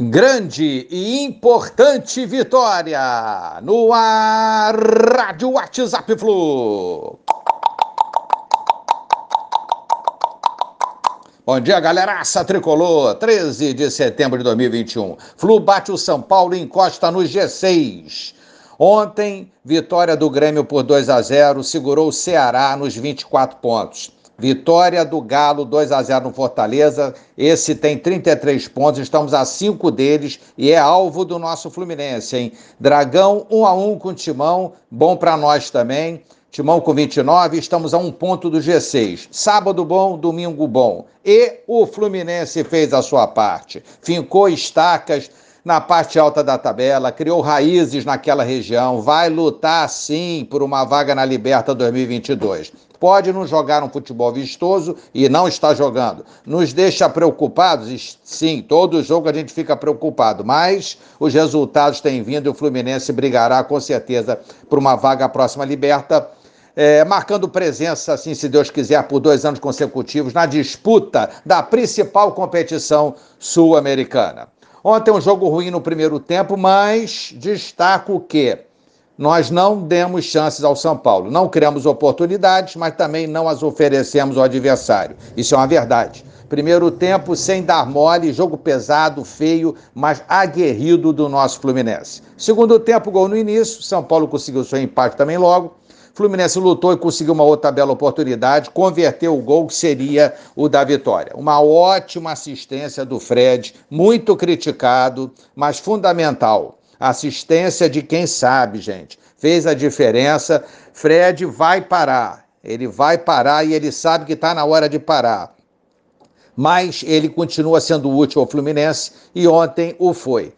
Grande e importante vitória no ar, Rádio WhatsApp Flu. Bom dia, galeraça tricolor. 13 de setembro de 2021. Flu bate o São Paulo e encosta no G6. Ontem, vitória do Grêmio por 2 a 0, segurou o Ceará nos 24 pontos. Vitória do Galo 2 a 0 no Fortaleza. Esse tem 33 pontos, estamos a 5 deles e é alvo do nosso Fluminense, hein? Dragão 1 a 1 com Timão, bom para nós também. Timão com 29, estamos a um ponto do G6. Sábado bom, domingo bom. E o Fluminense fez a sua parte. Fincou estacas na parte alta da tabela, criou raízes naquela região, vai lutar sim por uma vaga na Liberta 2022 pode não jogar um futebol vistoso e não está jogando. Nos deixa preocupados? Sim, todo jogo a gente fica preocupado, mas os resultados têm vindo e o Fluminense brigará com certeza por uma vaga próxima liberta. É, marcando presença, assim, se Deus quiser, por dois anos consecutivos na disputa da principal competição sul-americana. Ontem um jogo ruim no primeiro tempo, mas destaco que nós não demos chances ao São Paulo. Não criamos oportunidades, mas também não as oferecemos ao adversário. Isso é uma verdade. Primeiro tempo sem dar mole, jogo pesado, feio, mas aguerrido do nosso Fluminense. Segundo tempo, gol no início, São Paulo conseguiu seu empate também logo. Fluminense lutou e conseguiu uma outra bela oportunidade, converteu o gol que seria o da vitória. Uma ótima assistência do Fred, muito criticado, mas fundamental Assistência de quem sabe, gente. Fez a diferença. Fred vai parar. Ele vai parar e ele sabe que está na hora de parar. Mas ele continua sendo útil ao Fluminense e ontem o foi.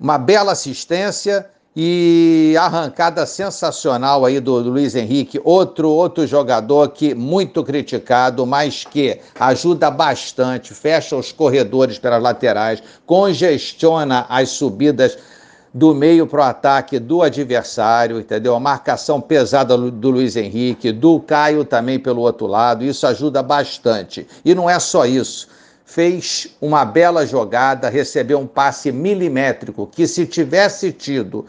Uma bela assistência e arrancada sensacional aí do, Luiz Henrique, outro outro jogador que muito criticado, mas que ajuda bastante, fecha os corredores pelas laterais, congestiona as subidas do meio para o ataque do adversário, entendeu? A marcação pesada do Luiz Henrique, do Caio também pelo outro lado, isso ajuda bastante. E não é só isso. Fez uma bela jogada, recebeu um passe milimétrico que, se tivesse tido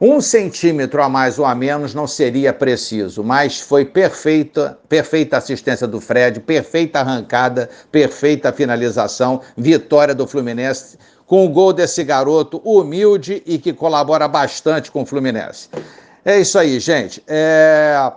um centímetro a mais ou a menos não seria preciso, mas foi perfeita, perfeita assistência do Fred, perfeita arrancada, perfeita finalização, vitória do Fluminense com o gol desse garoto humilde e que colabora bastante com o Fluminense. É isso aí, gente. É...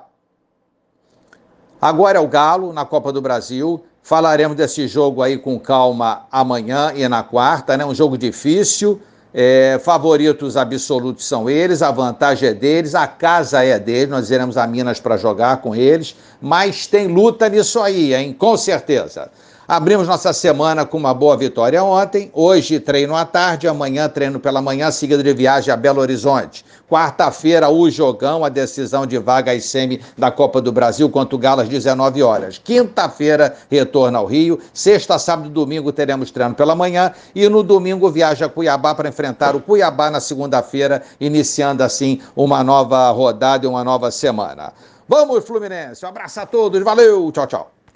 Agora é o Galo na Copa do Brasil. Falaremos desse jogo aí com calma amanhã e na quarta, né? Um jogo difícil. É, favoritos absolutos são eles, a vantagem é deles, a casa é deles, nós iremos a Minas para jogar com eles, mas tem luta nisso aí, hein? Com certeza. Abrimos nossa semana com uma boa vitória ontem. Hoje, treino à tarde. Amanhã, treino pela manhã, seguido de viagem a Belo Horizonte. Quarta-feira, o jogão, a decisão de vaga e semi da Copa do Brasil contra o Galo às 19 horas. Quinta-feira, retorno ao Rio. Sexta, sábado e domingo teremos treino pela manhã. E no domingo, viaja a Cuiabá para enfrentar o Cuiabá na segunda-feira, iniciando assim uma nova rodada e uma nova semana. Vamos, Fluminense. Um abraço a todos. Valeu. Tchau, tchau.